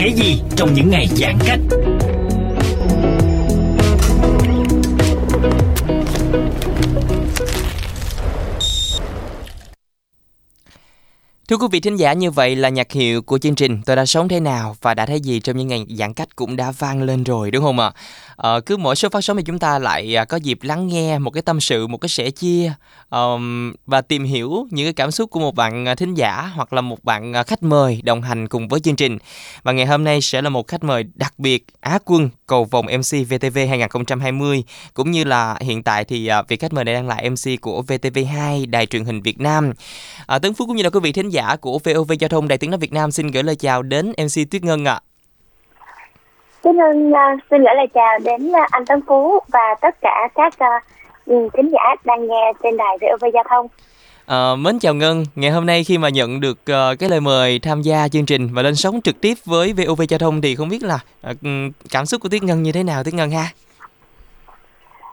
Cái gì trong những ngày giãn cách? Thưa quý vị thính giả, như vậy là nhạc hiệu của chương trình Tôi đã sống thế nào và đã thấy gì trong những ngày giãn cách cũng đã vang lên rồi đúng không ạ? Ờ, cứ mỗi số phát sóng thì chúng ta lại à, có dịp lắng nghe một cái tâm sự, một cái sẻ chia um, và tìm hiểu những cái cảm xúc của một bạn à, thính giả hoặc là một bạn à, khách mời đồng hành cùng với chương trình. Và ngày hôm nay sẽ là một khách mời đặc biệt Á quân cầu vòng MC VTV 2020 cũng như là hiện tại thì vị khách mời này đang là MC của VTV2 Đài truyền hình Việt Nam. À, Tấn Phú cũng như là quý vị thính giả của VOV Giao thông Đài tiếng nói Việt Nam xin gửi lời chào đến MC Tuyết Ngân ạ. tuyết ngân à, xin gửi lời chào đến à, anh Tấn Phú và tất cả các uh, thính giả đang nghe trên đài VOV Giao thông. À, mến chào Ngân, ngày hôm nay khi mà nhận được ờ, cái lời mời tham gia chương trình và lên sóng trực tiếp với VOV Giao thông thì không biết là ừm, cảm xúc của Tuyết Ngân như thế nào Tuyết Ngân ha?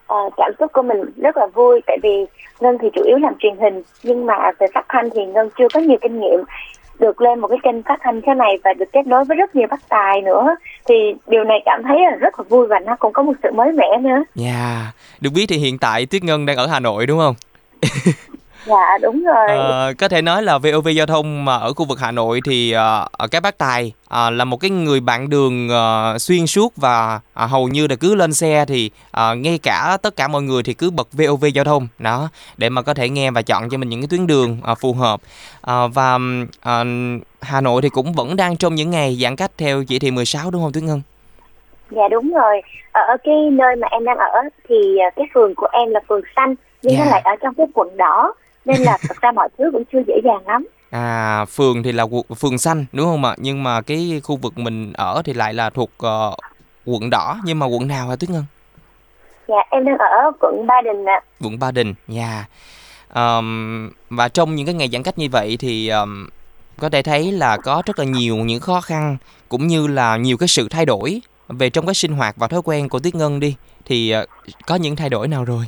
Ờ, cảm xúc của mình rất là vui tại vì Ngân thì chủ yếu làm truyền hình nhưng mà về phát thanh thì Ngân chưa có nhiều kinh nghiệm được lên một cái kênh phát thanh thế này và được kết nối với rất nhiều bác tài nữa thì điều này cảm thấy là rất là vui và nó cũng có một sự mới mẻ nữa. Dạ, được biết thì hiện tại Tuyết Ngân đang ở Hà Nội đúng không? Dạ đúng rồi. Ờ, có thể nói là VOV Giao thông mà ở khu vực Hà Nội thì ờ, ở cái bác Tài ờ, là một cái người bạn đường ờ, xuyên suốt và ờ, hầu như là cứ lên xe thì ờ, ngay cả tất cả mọi người thì cứ bật VOV Giao thông đó để mà có thể nghe và chọn cho mình những cái tuyến đường ờ, phù hợp Ờ, và ờ, Hà Nội thì cũng vẫn đang trong những ngày giãn cách theo chỉ thị 16 đúng không Tuyết Ngân? Dạ đúng rồi. Ở cái nơi mà em đang ở thì à, cái phường của em là phường xanh nhưng Dạ. nó lại ở trong cái quận đỏ nên là thật ra mọi thứ cũng chưa dễ dàng lắm. À, phường thì là phường xanh đúng không ạ? Nhưng mà cái khu vực mình ở thì lại là thuộc ờ, quận đỏ nhưng mà quận nào hả Tuyết Ngân? Dạ em đang ở quận Ba Đình ạ. quận Ba Đình nha Ờm, và trong những cái ngày giãn cách như vậy thì ờm, có thể thấy là có rất là nhiều những khó khăn cũng như là nhiều cái sự thay đổi về trong cái sinh hoạt và thói quen của Tuyết Ngân đi thì ờ, có những thay đổi nào rồi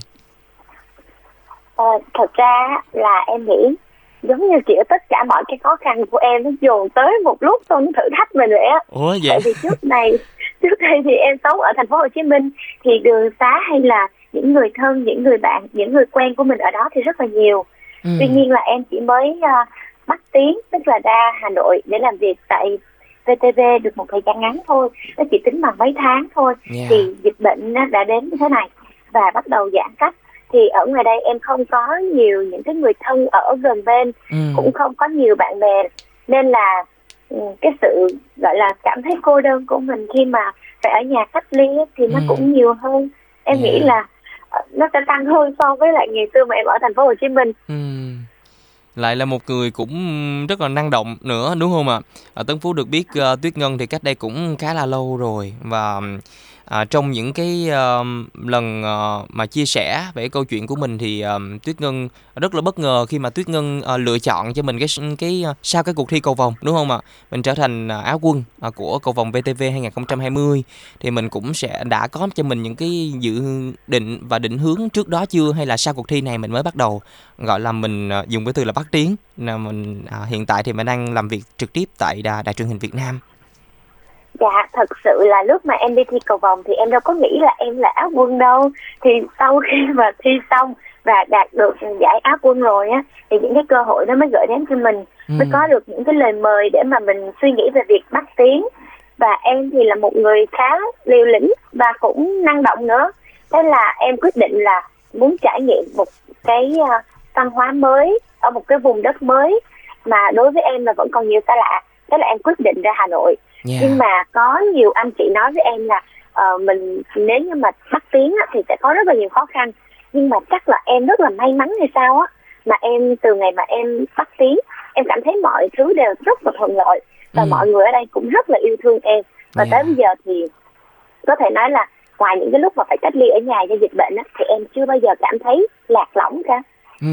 Ờ, thật ra là em nghĩ giống như kiểu tất cả mọi cái khó khăn của em nó dồn tới một lúc nó thử thách mình vậy á. Ủa Tại vì trước này trước đây thì em sống ở thành phố Hồ Chí Minh thì đường xá hay là những người thân, những người bạn, những người quen của mình ở đó thì rất là nhiều. Ừ. Tuy nhiên là em chỉ mới à, bắt tiếng tức là ra Hà Nội để làm việc tại VTV được một thời gian ngắn thôi, nó chỉ tính bằng mấy tháng thôi Dạ. thì dịch bệnh nó đã đến như thế này và bắt đầu giãn cách thì ở ngoài đây em không có nhiều những cái người thân ở gần bên Ừ. cũng không có nhiều bạn bè nên là ừ, cái sự gọi là cảm thấy cô đơn của mình khi mà phải ở nhà cách ly thì nó Ừ. cũng nhiều hơn em Dạ. nghĩ là ờ, nó sẽ tăng hơn so với lại ngày xưa mà em ở thành phố Hồ Chí Minh Ừm. Lại là một người cũng rất là năng động nữa đúng không ạ? Ở Tân Phú được biết ờ, Tuyết Ngân thì cách đây cũng khá là lâu rồi và à, trong những cái uh, lần uh, mà chia sẻ về câu chuyện của mình thì uh, tuyết ngân rất là bất ngờ khi mà tuyết ngân uh, lựa chọn cho mình cái cái uh, sau cái cuộc thi cầu vòng đúng không ạ? Mình trở thành uh, áo quân uh, của cầu vòng VTV 2020 thì mình cũng sẽ đã có cho mình những cái dự định và định hướng trước đó chưa? Hay là sau cuộc thi này mình mới bắt đầu gọi là mình uh, dùng cái từ là bắt tiến là mình uh, hiện tại thì mình đang làm việc trực tiếp tại đài, đài truyền hình Việt Nam. Dạ, thật sự là lúc mà em đi thi cầu vồng thì em đâu có nghĩ là em là áo quân đâu. Thì sau khi mà thi xong và đạt được giải áo quân rồi á, thì những cái cơ hội đó mới gửi đến cho mình, ừ. mới có được những cái lời mời để mà mình suy nghĩ về việc bắt tiếng. Và em thì là một người khá liều lĩnh và cũng năng động nữa. Thế là em quyết định là muốn trải nghiệm một cái uh, văn hóa mới ở một cái vùng đất mới mà đối với em là vẫn còn nhiều xa lạ. Thế là em quyết định ra Hà Nội yeah. nhưng mà có nhiều anh chị nói với em là uh, mình nếu như mà bắt tiếng á, thì sẽ có rất là nhiều khó khăn nhưng mà chắc là em rất là may mắn hay sao á mà em từ ngày mà em bắt tiếng em cảm thấy mọi thứ đều rất là thuận lợi và ừ. mọi người ở đây cũng rất là yêu thương em và yeah. tới bây giờ thì có thể nói là ngoài những cái lúc mà phải cách ly ở nhà do dịch bệnh á, thì em chưa bao giờ cảm thấy lạc lõng cả ừ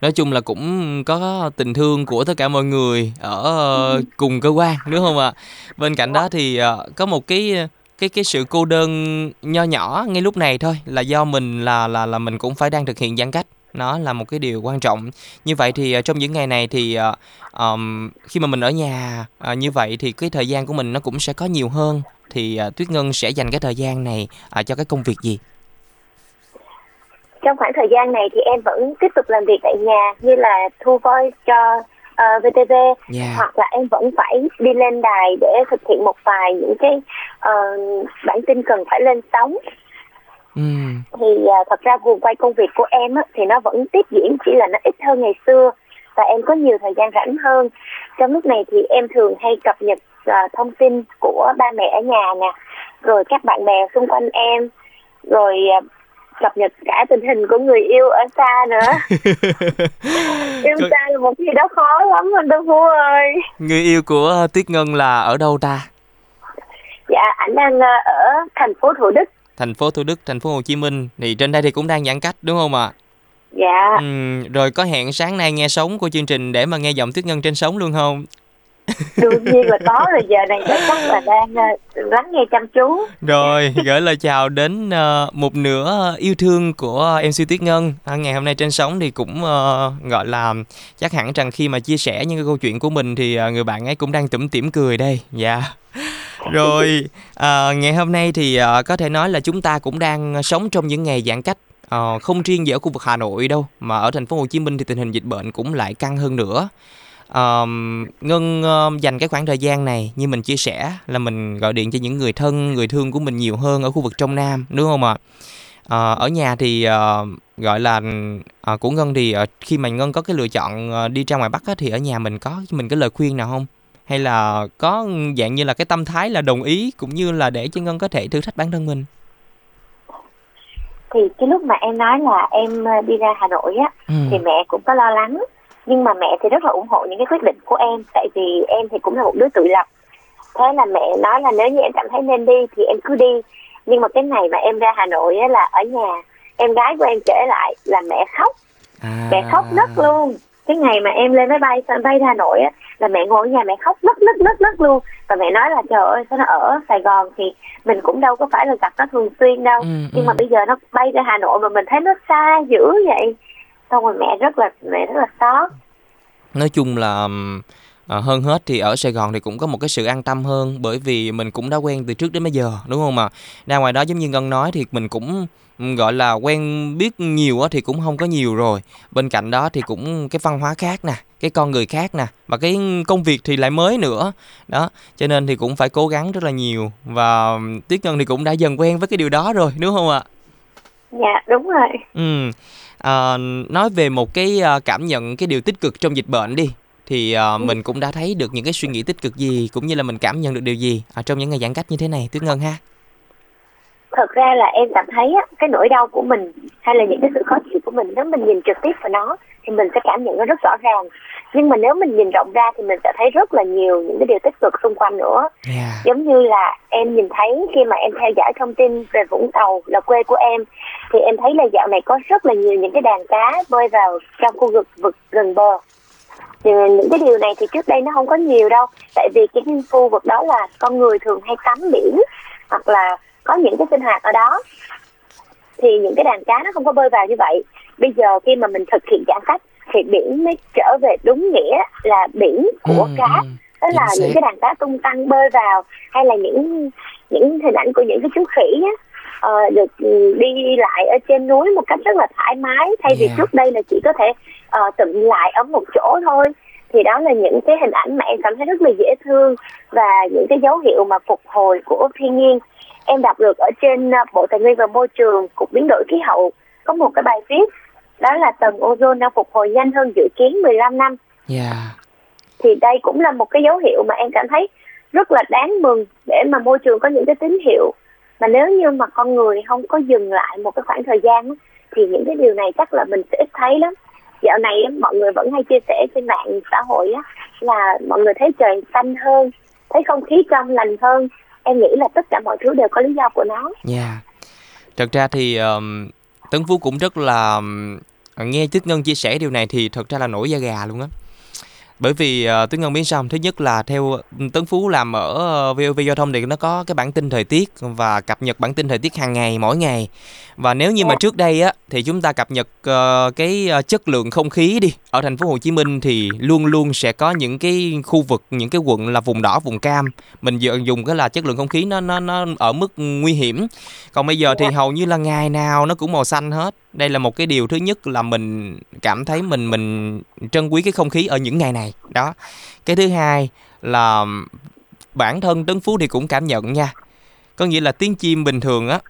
nói chung là cũng có tình thương của tất cả mọi người ở ờ, cùng cơ quan đúng không ạ? Bên cạnh đó thì ờ, có một cái cái cái sự cô đơn nho nhỏ ngay lúc này thôi là do mình là là là mình cũng phải đang thực hiện giãn cách. Nó là một cái điều quan trọng. Như vậy thì ờ, trong những ngày này thì um, khi mà mình ở nhà uh, như vậy thì cái thời gian của mình nó cũng sẽ có nhiều hơn. Thì uh, tuyết ngân sẽ dành cái thời gian này uh, cho cái công việc gì? Trong khoảng thời gian này thì em vẫn tiếp tục làm việc tại nhà như là thu voice cho uh, ờ, VTV yeah. hoặc là em vẫn phải đi lên đài để thực hiện một vài những cái uh, bản tin cần phải lên sóng mm. thì uh, thật ra guồng quay công việc của em á, thì nó vẫn tiếp diễn chỉ là nó ít hơn ngày xưa và em có nhiều thời gian rảnh hơn trong lúc này thì em thường hay cập nhật uh, thông tin của ba mẹ ở nhà nè rồi các bạn bè xung quanh em rồi uh, cập nhật cả tình hình của người yêu ở xa nữa. Yêu xa là một gì đó khó lắm anh Tân Phú ơi. Người yêu của Tuyết Ngân là ở đâu ta? Dạ ảnh đang ờ, ở thành phố Thủ Đức. Thành phố Thủ Đức thành phố Hồ Chí Minh. Thì trên đây thì cũng đang giãn cách đúng không ạ? Dạ. Ừ, rồi có hẹn sáng nay nghe sống của chương trình để mà nghe giọng Tuyết Ngân trên sống luôn không đương nhiên là có rồi giờ này chắc là đang uh, lắng nghe chăm chú. Rồi gửi lời chào đến uh, một nửa yêu thương của mc tuyết ngân. À, ngày hôm nay trên sóng thì cũng uh, gọi là chắc hẳn rằng khi mà chia sẻ những cái câu chuyện của mình thì uh, người bạn ấy cũng đang tủm tỉm cười đây. Dạ. Yeah. rồi à, ngày hôm nay thì à, có thể nói là chúng ta cũng đang sống trong những ngày giãn cách à, không riêng gì ở khu vực Hà Nội đâu mà ở thành phố Hồ Chí Minh thì tình hình dịch bệnh cũng lại căng hơn nữa uh, ngân uh, dành cái khoảng thời gian này như mình chia sẻ là mình gọi điện cho những người thân người thương của mình nhiều hơn ở khu vực trong nam đúng không ạ? Uh, ở nhà thì uh, gọi là uh, của ngân thì uh, khi mà ngân có cái lựa chọn uh, đi ra ngoài bắc á, thì ở nhà mình có mình cái lời khuyên nào không? Hay là có dạng như là cái tâm thái là đồng ý cũng như là để cho ngân có thể thử thách bản thân mình? Thì cái lúc mà em nói là em đi ra hà nội á ừ. thì mẹ cũng có lo lắng nhưng mà mẹ thì rất là ủng hộ những cái quyết định của em tại vì em thì cũng là một đứa tự lập. Thế là mẹ nói là nếu như em cảm thấy nên đi thì em cứ đi. Nhưng mà cái ngày mà em ra hà nội á là ở nhà em gái của em kể lại là mẹ khóc. À. mẹ khóc nấc luôn. Cái ngày mà em lên máy bay bay ra hà nội á là mẹ ngồi ở nhà mẹ khóc nấc nấc nấc nấc luôn. Và mẹ nói là trời ơi sao nó ở sài gòn thì mình cũng đâu có phải là gặp nó thường xuyên đâu. Ừ, nhưng ừ. mà bây giờ nó bay ra hà nội mà mình thấy nó xa dữ vậy xong rồi mẹ rất là mẹ rất là xót. Nói chung là À, hơn hết thì ở Sài Gòn thì cũng có một cái sự an tâm hơn bởi vì mình cũng đã quen từ trước đến bây giờ đúng không mà ra ngoài đó giống như Ngân nói thì mình cũng gọi là quen biết nhiều thì cũng không có nhiều rồi. Bên cạnh đó thì cũng cái văn hóa khác nè cái con người khác nè và cái công việc thì lại mới nữa. Đó cho nên thì cũng phải cố gắng rất là nhiều và Tuyết Ngân thì cũng đã dần quen với cái điều đó rồi đúng không ạ? Dạ đúng rồi. Ừ à, nói về một cái uh, cảm nhận cái điều tích cực trong dịch bệnh đi thì uh, mình cũng đã thấy được những cái suy nghĩ tích cực gì cũng như là mình cảm nhận được điều gì ở trong những ngày giãn cách như thế này tuyết ngân ha? Thật ra là em cảm thấy á, cái nỗi đau của mình hay là những cái sự khó chịu của mình nếu mình nhìn trực tiếp vào nó thì mình sẽ cảm nhận nó rất rõ ràng nhưng mà nếu mình nhìn rộng ra thì mình sẽ thấy rất là nhiều những cái điều tích cực xung quanh nữa. Yeah. giống như là em nhìn thấy khi mà em theo dõi thông tin về Vũng Tàu là quê của em thì em thấy là dạo này có rất là nhiều những cái đàn cá bơi vào trong khu vực vực gần bờ. Thì những cái điều này thì trước đây nó không có nhiều đâu. Tại vì cái khu vực đó là con người thường hay tắm biển hoặc là có những cái sinh hoạt ở đó. Thì những cái đàn cá nó không có bơi vào như vậy. Bây giờ khi mà mình thực hiện giãn cách thì biển mới trở về đúng nghĩa là biển của Ừ, cá. ừ, đó là những cái đàn cá tung tăng bơi vào hay là những những hình ảnh của những cái chú khỉ á, ờ, được ừ, đi lại ở trên núi một cách rất là thoải mái thay vì Yeah. trước đây là chỉ có thể uh, tụm lại ở một chỗ thôi. Thì đó là những cái hình ảnh mà em cảm thấy rất là dễ thương và những cái dấu hiệu mà phục hồi của thiên nhiên. Em đọc được ở trên ờ, bộ tài nguyên và môi trường cục biến đổi khí hậu có một cái bài viết đó là tầng ozone đang phục hồi nhanh hơn dự kiến 15 năm. Yeah. thì đây cũng là một cái dấu hiệu mà em cảm thấy rất là đáng mừng để mà môi trường có những cái tín hiệu. Mà nếu như mà con người không có dừng lại một cái khoảng thời gian thì những cái điều này chắc là mình sẽ ít thấy lắm. Dạo này á, mọi người vẫn hay chia sẻ trên mạng xã hội á, là mọi người thấy trời xanh hơn thấy không khí trong lành hơn. Em nghĩ là tất cả mọi thứ đều có lý do của nó. Yeah. Thật ra thì um, Tấn Phú cũng rất là nghe Tuyết Ngân chia sẻ điều này thì thật ra là nổi da gà luôn á. Bởi vì uh, Tuyết Ngân biết sao không? Thứ nhất là theo Tấn Phú làm ở uh, VOV Giao thông thì nó có cái bản tin thời tiết và cập nhật bản tin thời tiết hàng ngày mỗi ngày. Và nếu như mà trước đây á thì chúng ta cập nhật uh, cái chất lượng không khí đi. Ở thành phố Hồ Chí Minh thì luôn luôn sẽ có những cái khu vực những cái quận là vùng đỏ vùng cam. Mình giờ dùng cái là chất lượng không khí nó nó nó ở mức nguy hiểm. Còn bây giờ thì hầu như là ngày nào nó cũng màu xanh hết đây là một cái điều thứ nhất là mình cảm thấy mình mình trân quý cái không khí ở những ngày này. Đó. Cái thứ hai là bản thân Tấn Phú thì cũng cảm nhận nha. Có nghĩa là tiếng chim bình thường á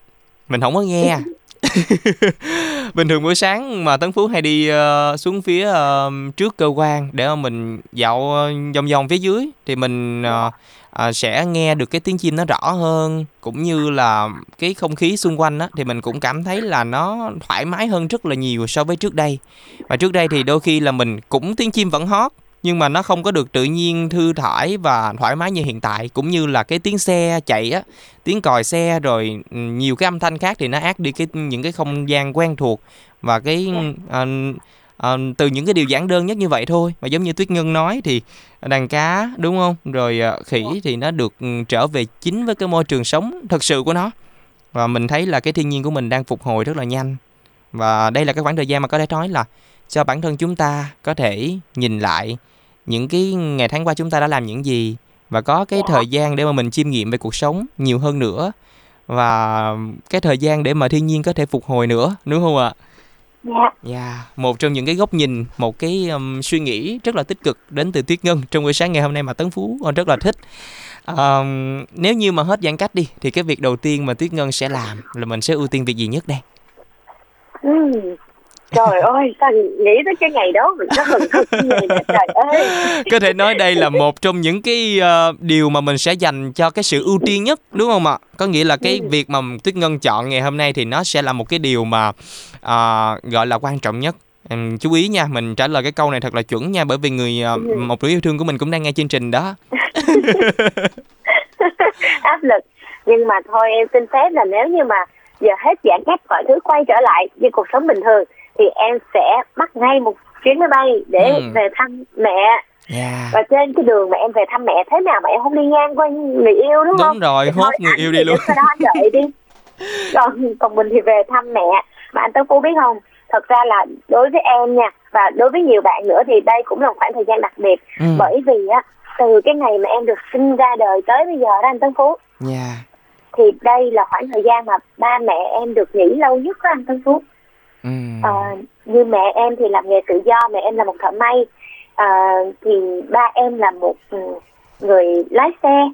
mình không có nghe. Bình thường buổi sáng mà Tấn Phú hay đi ờ, xuống phía ờ, trước cơ quan để mà mình dạo ờ, vòng vòng phía dưới thì mình ờ, ờ, sẽ nghe được cái tiếng chim nó rõ hơn cũng như là cái không khí xung quanh á thì mình cũng cảm thấy là nó thoải mái hơn rất là nhiều so với trước đây. Và trước đây thì đôi khi là mình cũng tiếng chim vẫn hót nhưng mà nó không có được tự nhiên thư thải và thoải mái như hiện tại cũng như là cái tiếng xe chạy á tiếng còi xe rồi ừ, nhiều cái âm thanh khác thì nó át đi cái những cái không gian quen thuộc và cái ờ, ờ, từ những cái điều giản đơn nhất như vậy thôi. Mà giống như tuyết ngân nói thì đàn cá đúng không? Rồi ờ, khỉ thì nó được ừ, trở về chính với cái môi trường sống thật sự của nó. Và mình thấy là cái thiên nhiên của mình đang phục hồi rất là nhanh. Và đây là cái khoảng thời gian mà có thể nói là cho bản thân chúng ta có thể nhìn lại những cái ngày tháng qua chúng ta đã làm những gì và có cái thời gian để mà mình chiêm nghiệm về cuộc sống nhiều hơn nữa. Và cái thời gian để mà thiên nhiên có thể phục hồi nữa đúng không ạ? Dạ Yeah, một trong những cái góc nhìn, một cái um, suy nghĩ rất là tích cực đến từ Tuyết Ngân trong buổi sáng ngày hôm nay mà Tấn Phú còn rất là thích. Um, nếu như mà hết giãn cách đi thì cái việc đầu tiên mà Tuyết Ngân sẽ làm là mình sẽ ưu tiên việc gì nhất đây? Ừm. Trời ơi sao nghĩ tới cái ngày đó mình nó hừng hực như vậy trời ơi Có thể nói đây là một trong những cái ờ, điều mà mình sẽ dành cho cái sự ưu tiên nhất đúng không ạ? Có nghĩa là cái việc mà Tuyết Ngân chọn ngày hôm nay thì nó sẽ là một cái điều mà ờ, gọi là quan trọng nhất. Em chú ý nha, mình trả lời cái câu này thật là chuẩn nha bởi vì người ờ, một đứa yêu thương của mình cũng đang nghe chương trình đó. áp lực nhưng mà thôi em xin phép là nếu như mà giờ hết giãn cách mọi thứ quay trở lại như cuộc sống bình thường thì em sẽ bắt ngay một chuyến máy bay để Ừ. về thăm mẹ Yeah. và trên cái đường mà em về thăm mẹ thế nào mà em không đi ngang qua người yêu đúng không Đúng rồi, hốt người yêu đi luôn. đó đợi đi còn còn mình thì về thăm mẹ mà anh Tấn Phú biết không thật ra là đối với em nha và đối với nhiều bạn nữa thì đây cũng là một khoảng thời gian đặc biệt Ừ. bởi vì á từ cái ngày mà em được sinh ra đời tới bây giờ đó anh Tấn Phú Yeah. thì đây là khoảng thời gian mà ba mẹ em được nghỉ lâu nhất đó anh Tân Phú. Ừ. Ờ, như mẹ em thì làm nghề tự do, mẹ em là một thợ may, Ờ, thì ba em là một ừ, người lái xe.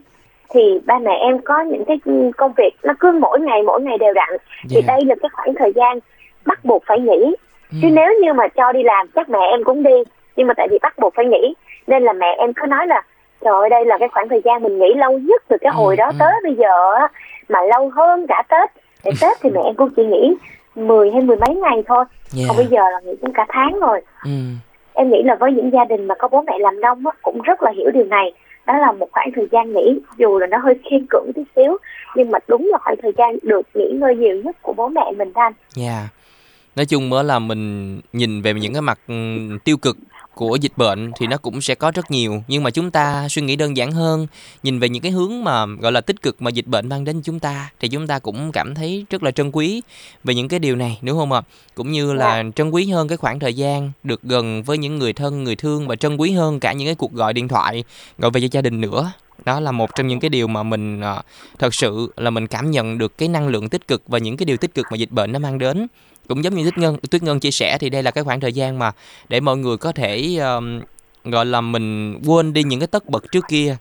Thì ba mẹ em có những cái ừ, công việc nó cứ mỗi ngày mỗi ngày đều đặn. Thì Yeah. đây là cái khoảng thời gian bắt buộc phải nghỉ. Chứ nếu như mà cho đi làm chắc mẹ em cũng đi. Nhưng mà tại vì bắt buộc phải nghỉ nên là mẹ em cứ nói là trời ơi đây là cái khoảng thời gian mình nghỉ lâu nhất từ cái Ừ, hồi đó ừ. tới bây giờ á, mà lâu hơn cả Tết. Để Tết thì mẹ em cũng chỉ nghỉ 10 hay mười mấy ngày thôi yeah. còn bây giờ là nghỉ cũng cả tháng rồi ừ. em nghĩ là với những gia đình mà có bố mẹ làm nông á, cũng rất là hiểu điều này đó là một khoảng thời gian nghỉ dù là nó hơi khiên cưỡng tí xíu nhưng mà đúng là khoảng thời gian được nghỉ ngơi nhiều nhất của bố mẹ mình anh yeah. nói chung mới là mình nhìn về những cái mặt ừ, tiêu cực của dịch bệnh thì nó cũng sẽ có rất nhiều nhưng mà chúng ta suy nghĩ đơn giản hơn nhìn về những cái hướng mà gọi là tích cực mà dịch bệnh mang đến chúng ta thì chúng ta cũng cảm thấy rất là trân quý về những cái điều này đúng không ạ cũng như là. Dạ. trân quý hơn cái khoảng thời gian được gần với những người thân người thương và trân quý hơn cả những cái cuộc gọi điện thoại gọi về cho gia đình nữa đó là một trong những cái điều mà mình uh, thật sự là mình cảm nhận được cái năng lượng tích cực và những cái điều tích cực mà dịch bệnh nó mang đến. Cũng giống như tuyết ngân tuyết ngân chia sẻ thì đây là cái khoảng thời gian mà để mọi người có thể uh, gọi là mình quên đi những cái tất bật trước kia.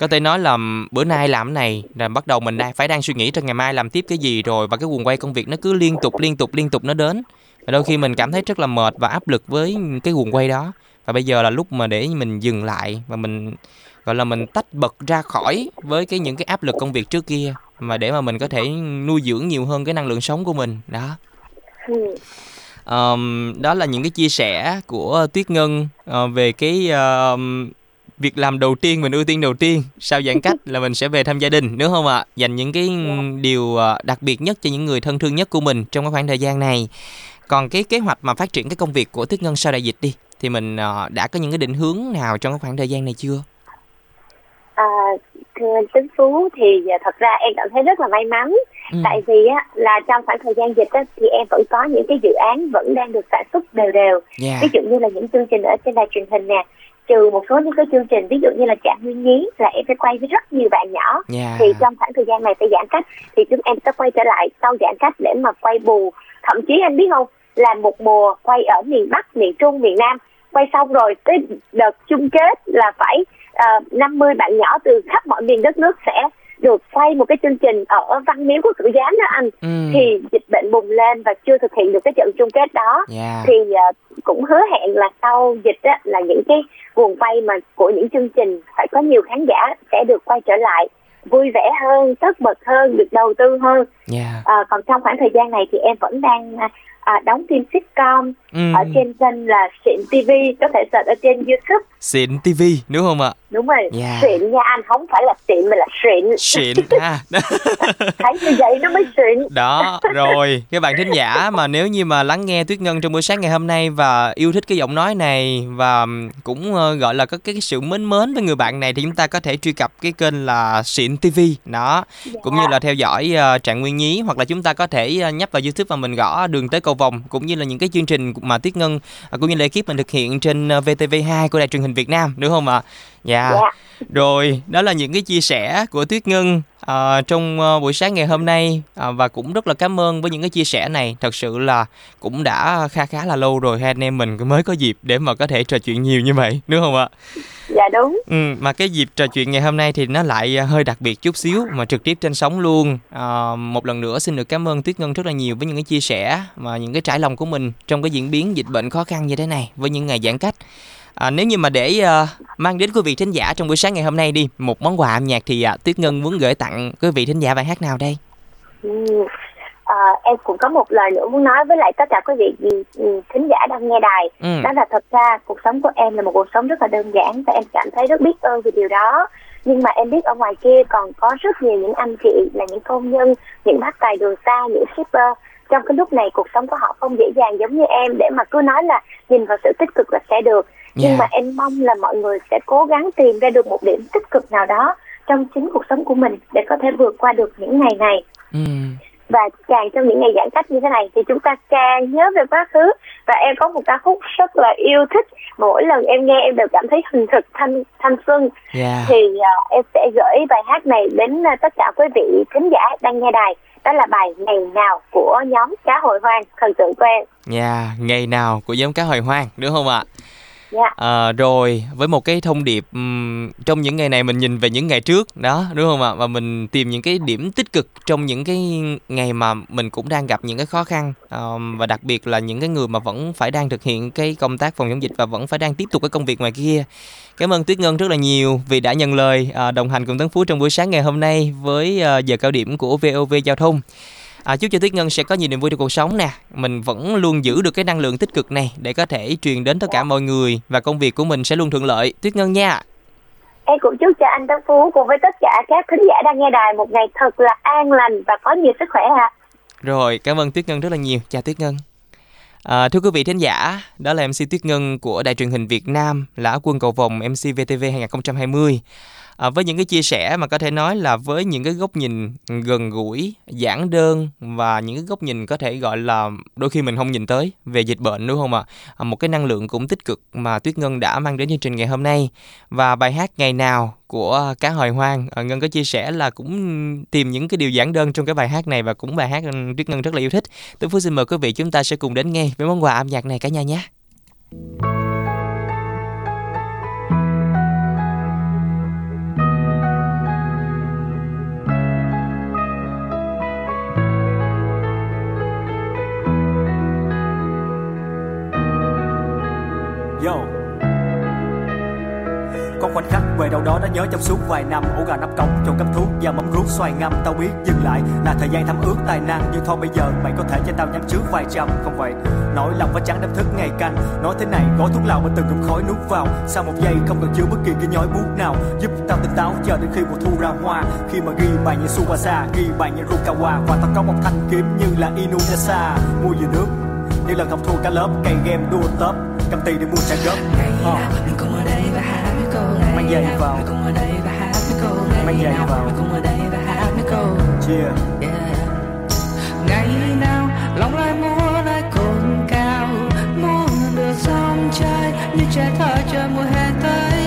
Có thể nói là bữa nay làm này là bắt đầu mình đang phải đang suy nghĩ cho ngày mai làm tiếp cái gì rồi và cái quần quay công việc nó cứ liên tục liên tục liên tục nó đến. Và đôi khi mình cảm thấy rất là mệt và áp lực với cái quần quay đó. Và bây giờ là lúc mà để mình dừng lại và mình gọi là mình tách bật ra khỏi với cái những cái áp lực công việc trước kia mà để mà mình có thể nuôi dưỡng nhiều hơn cái năng lượng sống của mình đó. Um, đó là những cái chia sẻ của Tuyết Ngân uh, về cái uh, việc làm đầu tiên mình ưu tiên đầu tiên sau giãn cách là mình sẽ về thăm gia đình đúng không ạ? Dành những cái điều ờ, đặc biệt nhất cho những người thân thương nhất của mình trong cái khoảng thời gian này. Còn cái kế hoạch mà phát triển cái công việc của Tuyết Ngân sau đại dịch đi thì mình đã có những cái định hướng nào trong cái khoảng thời gian này chưa à, anh Tính Phú thì thật ra em cảm thấy rất là may mắn ừ. tại vì á là trong khoảng thời gian dịch á, thì em vẫn có những cái dự án vẫn đang được sản xuất đều đều yeah. ví dụ như là những chương trình ở trên đài truyền hình nè trừ một số những cái chương trình ví dụ như là trạng nguyên nhí là em phải quay với rất nhiều bạn nhỏ yeah. thì trong khoảng thời gian này phải giãn cách thì chúng em sẽ quay trở lại sau giãn cách để mà quay bù thậm chí anh biết không là một mùa quay ở miền bắc miền trung miền nam quay xong rồi tới đợt chung kết là phải uh, ờ, 50 bạn nhỏ từ khắp mọi miền đất nước sẽ được quay một cái chương trình ở văn miếu của cự giám đó anh ừ. thì dịch bệnh bùng lên và chưa thực hiện được cái trận chung kết đó yeah. thì uh, cũng hứa hẹn là sau dịch á, là những cái nguồn quay mà của những chương trình phải có nhiều khán giả sẽ được quay trở lại vui vẻ hơn tất bật hơn được đầu tư hơn yeah. à, còn trong khoảng thời gian này thì em vẫn đang à, đóng phim sitcom ừ. ở trên kênh là Xịn TV có thể search ở trên YouTube. Xịn TV đúng không ạ? Đúng rồi. Yeah. Xịn nha anh không phải là xịn mà là xịn. Xịn ha. Thấy như vậy nó mới xịn. Đó rồi các bạn thính giả mà nếu như mà lắng nghe Tuyết Ngân trong buổi sáng ngày hôm nay và yêu thích cái giọng nói này và cũng uh, gọi là có cái, sự mến mến với người bạn này thì chúng ta có thể truy cập cái kênh là Xịn TV đó yeah. Dạ. cũng như là theo dõi uh, Trạng Nguyên Nhí hoặc là chúng ta có thể uh, nhấp vào YouTube và mình gõ đường tới cầu vòng cũng như là những cái chương trình mà Tuyết Ngân à, cũng như là ekip mình thực hiện trên à, VTV2 của đài truyền hình Việt Nam đúng không ạ? Dạ. Yeah. Rồi, đó là những cái chia sẻ của Tuyết Ngân à, trong uh, buổi sáng ngày hôm nay à, và cũng rất là cảm ơn với những cái chia sẻ này. Thật sự là cũng đã khá khá là lâu rồi hai anh em mình mới có dịp để mà có thể trò chuyện nhiều như vậy, đúng không ạ? Dạ đúng. Ừ, mà cái dịp trò chuyện ngày hôm nay thì nó lại hơi đặc biệt chút xíu mà trực tiếp trên sóng luôn. À, một lần nữa xin được cảm ơn Tuyết Ngân rất là nhiều với những cái chia sẻ mà những cái trải lòng của mình trong cái diễn biến dịch bệnh khó khăn như thế này với những ngày giãn cách. À, nếu như mà để uh, mang đến quý vị thính giả trong buổi sáng ngày hôm nay đi một món quà âm nhạc thì uh, Tuyết Ngân muốn gửi tặng quý vị thính giả bài hát nào đây? Ừ. À, em cũng có một lời nữa muốn nói với lại tất cả quý vị ừ, thính giả đang nghe đài ừ. đó là thật ra cuộc sống của em là một cuộc sống rất là đơn giản và em cảm thấy rất biết ơn vì điều đó nhưng mà em biết ở ngoài kia còn có rất nhiều những anh chị là những công nhân những bác tài đường xa những shipper trong cái lúc này cuộc sống của họ không dễ dàng giống như em để mà cứ nói là nhìn vào sự tích cực là sẽ được nhưng yeah. mà em mong là mọi người sẽ cố gắng tìm ra được một điểm tích cực nào đó trong chính cuộc sống của mình để có thể vượt qua được những ngày này mm. và càng trong những ngày giãn cách như thế này thì chúng ta càng nhớ về quá khứ và em có một ca khúc rất là yêu thích mỗi lần em nghe em đều cảm thấy hình thực thanh thanh xuân yeah. thì uh, em sẽ gửi bài hát này đến uh, tất cả quý vị khán giả đang nghe đài đó là bài ngày nào của nhóm cá hồi hoang thần tượng của em. Dạ, yeah, ngày nào của nhóm cá hồi hoang đúng không ạ? Yeah. À, rồi với một cái thông điệp um, trong những ngày này mình nhìn về những ngày trước đó đúng không ạ? Và mình tìm những cái điểm tích cực trong những cái ngày mà mình cũng đang gặp những cái khó khăn um, và đặc biệt là những cái người mà vẫn phải đang thực hiện cái công tác phòng chống dịch và vẫn phải đang tiếp tục cái công việc ngoài kia. Cảm ơn tuyết ngân rất là nhiều vì đã nhận lời uh, đồng hành cùng tấn phú trong buổi sáng ngày hôm nay với uh, giờ cao điểm của vov giao thông. À, chúc cho Tuyết Ngân sẽ có nhiều niềm vui trong cuộc sống nè. Mình vẫn luôn giữ được cái năng lượng tích cực này để có thể truyền đến tất cả mọi người và công việc của mình sẽ luôn thuận lợi. Tuyết Ngân nha. Em cũng chúc cho anh Tân Phú cùng với tất cả các thính giả đang nghe đài một ngày thật là an lành và có nhiều sức khỏe ạ. Rồi, cảm ơn Tuyết Ngân rất là nhiều. Chào Tuyết Ngân. À, thưa quý vị thính giả, đó là MC Tuyết Ngân của Đài truyền hình Việt Nam, là quân cầu vòng MC VTV 2020 à, với những cái chia sẻ mà có thể nói là với những cái góc nhìn gần gũi giản đơn và những cái góc nhìn có thể gọi là đôi khi mình không nhìn tới về dịch bệnh đúng không ạ? À? một cái năng lượng cũng tích cực mà tuyết ngân đã mang đến chương trình ngày hôm nay. Và bài hát ngày nào của cá hồi hoang à, ngân có chia sẻ là cũng tìm những cái điều giản đơn trong cái bài hát này và cũng bài hát tuyết ngân rất là yêu thích. Tôi phú xin mời quý vị chúng ta sẽ cùng đến nghe với món quà âm nhạc này cả nhà nhé. Về đâu đó đã nhớ trong suốt vài năm. Ổ gà nắp cống trong cấp thuốc và mắm ruốc xoài ngâm Tao biết dừng lại là thời gian thấm ướt tài năng Nhưng thôi bây giờ mày có thể cho tao nhắm trước vài trăm. Không vậy nỗi lòng và trắng đâm thức ngày canh Nói thế này gói thuốc lào mà từng ngụm khói nuốt vào. Sau một giây không cần chứa bất kỳ cái nhói buốt nào. Giúp tao tỉnh táo chờ đến khi mùa thu ra hoa. Khi mà ghi bài như Suwasa, ghi bài như Rukawa. Và tao có một thanh kiếm như là Inuyasha. Mua về nước như lần học thua cả lớp cây game đua top. Cầm tiền để mua trả góp mang giày vào. Mang giày vào. Yeah. ngày nào lòng lại muốn lại cồn cao. Muốn được sóng trai như trẻ thơ chờ mùa hè tới.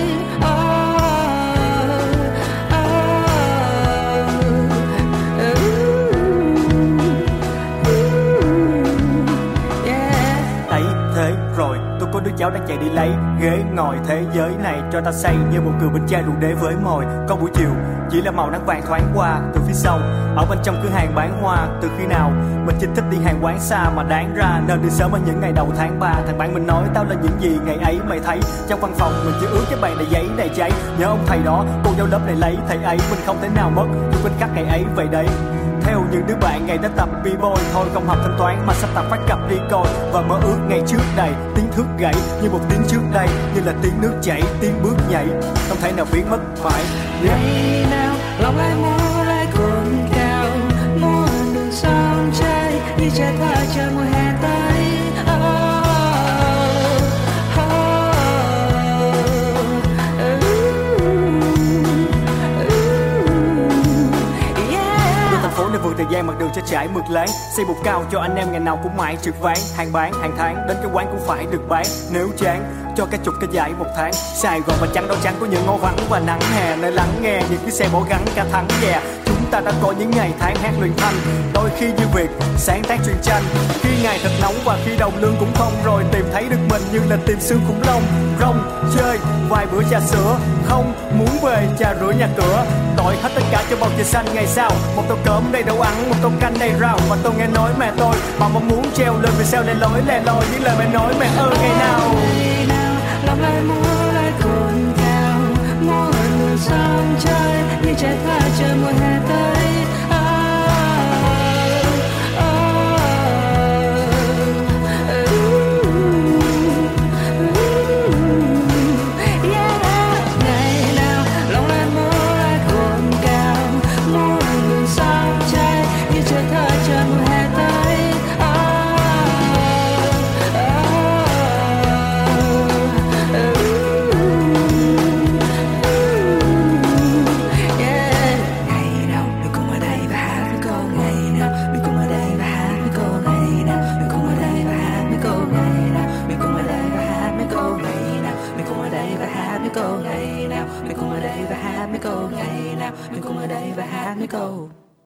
Đứa cháu đang chạy đi lấy ghế, ngồi thế giới này cho ta say như một cười bánh chai đủ đế với mồi. Có buổi chiều, chỉ là màu nắng vàng thoáng qua từ phía sau. Ở bên trong cửa hàng bán hoa, từ khi nào mình chỉ thích đi hàng quán xa mà đáng ra nên đi sớm ở những ngày đầu tháng 3 thằng bạn mình nói tao là những gì ngày ấy mày thấy. Trong văn phòng mình chỉ ướt cái bàn đầy giấy, đầy cháy nhớ ông thầy đó, cô giáo lớp này lấy, thầy ấy mình không thể nào mất. Dù quên khắc ngày ấy vậy đấy theo những đứa bạn ngày đã tập b-boy. Thôi không học thanh toán mà sắp tập phát cặp đi coi. Và mơ ước ngày trước đây, tiếng thước gãy như một tiếng trước đây, như là tiếng nước chảy, tiếng bước nhảy. Không thể nào biến mất phải yeah. ngày nào, lòng ai muốn lại cồn cao muốn đường sông trai như trái qua trời mùa hè. Thời gian mặt đường cho trải mượt láng. Xây bục cao cho anh em ngày nào cũng mãi trực ván. Hàng bán, hàng tháng, đến cái quán cũng phải được bán. Nếu chán, cho cái chục, cái giải một tháng. Sài Gòn và trắng đâu trắng có những ngõ vắng và nắng hè. Nơi lắng nghe những cái xe bỏ gắn cả thắng yeah ta đã có những ngày tháng hát luyện thanh đôi khi như việc sáng tác truyện tranh, khi ngày thật nóng và khi đồng lương cũng không. Rồi tìm thấy được mình như là tìm xương khủng long, rong, chơi, vài bữa trà sữa. Không muốn về trà rửa nhà cửa. Tội hết tất cả cho bầu trời xanh ngày sau. Một tô cơm đầy đậu ăn, một tô canh đầy rau. Và tôi nghe nói mẹ tôi mà mong muốn treo lên vì sao lại lối lè loi. Những lời mẹ nói mẹ ơi, ngày nào? Làm lại muốn? Lại trời như trái hoa chờ mùa hè tới.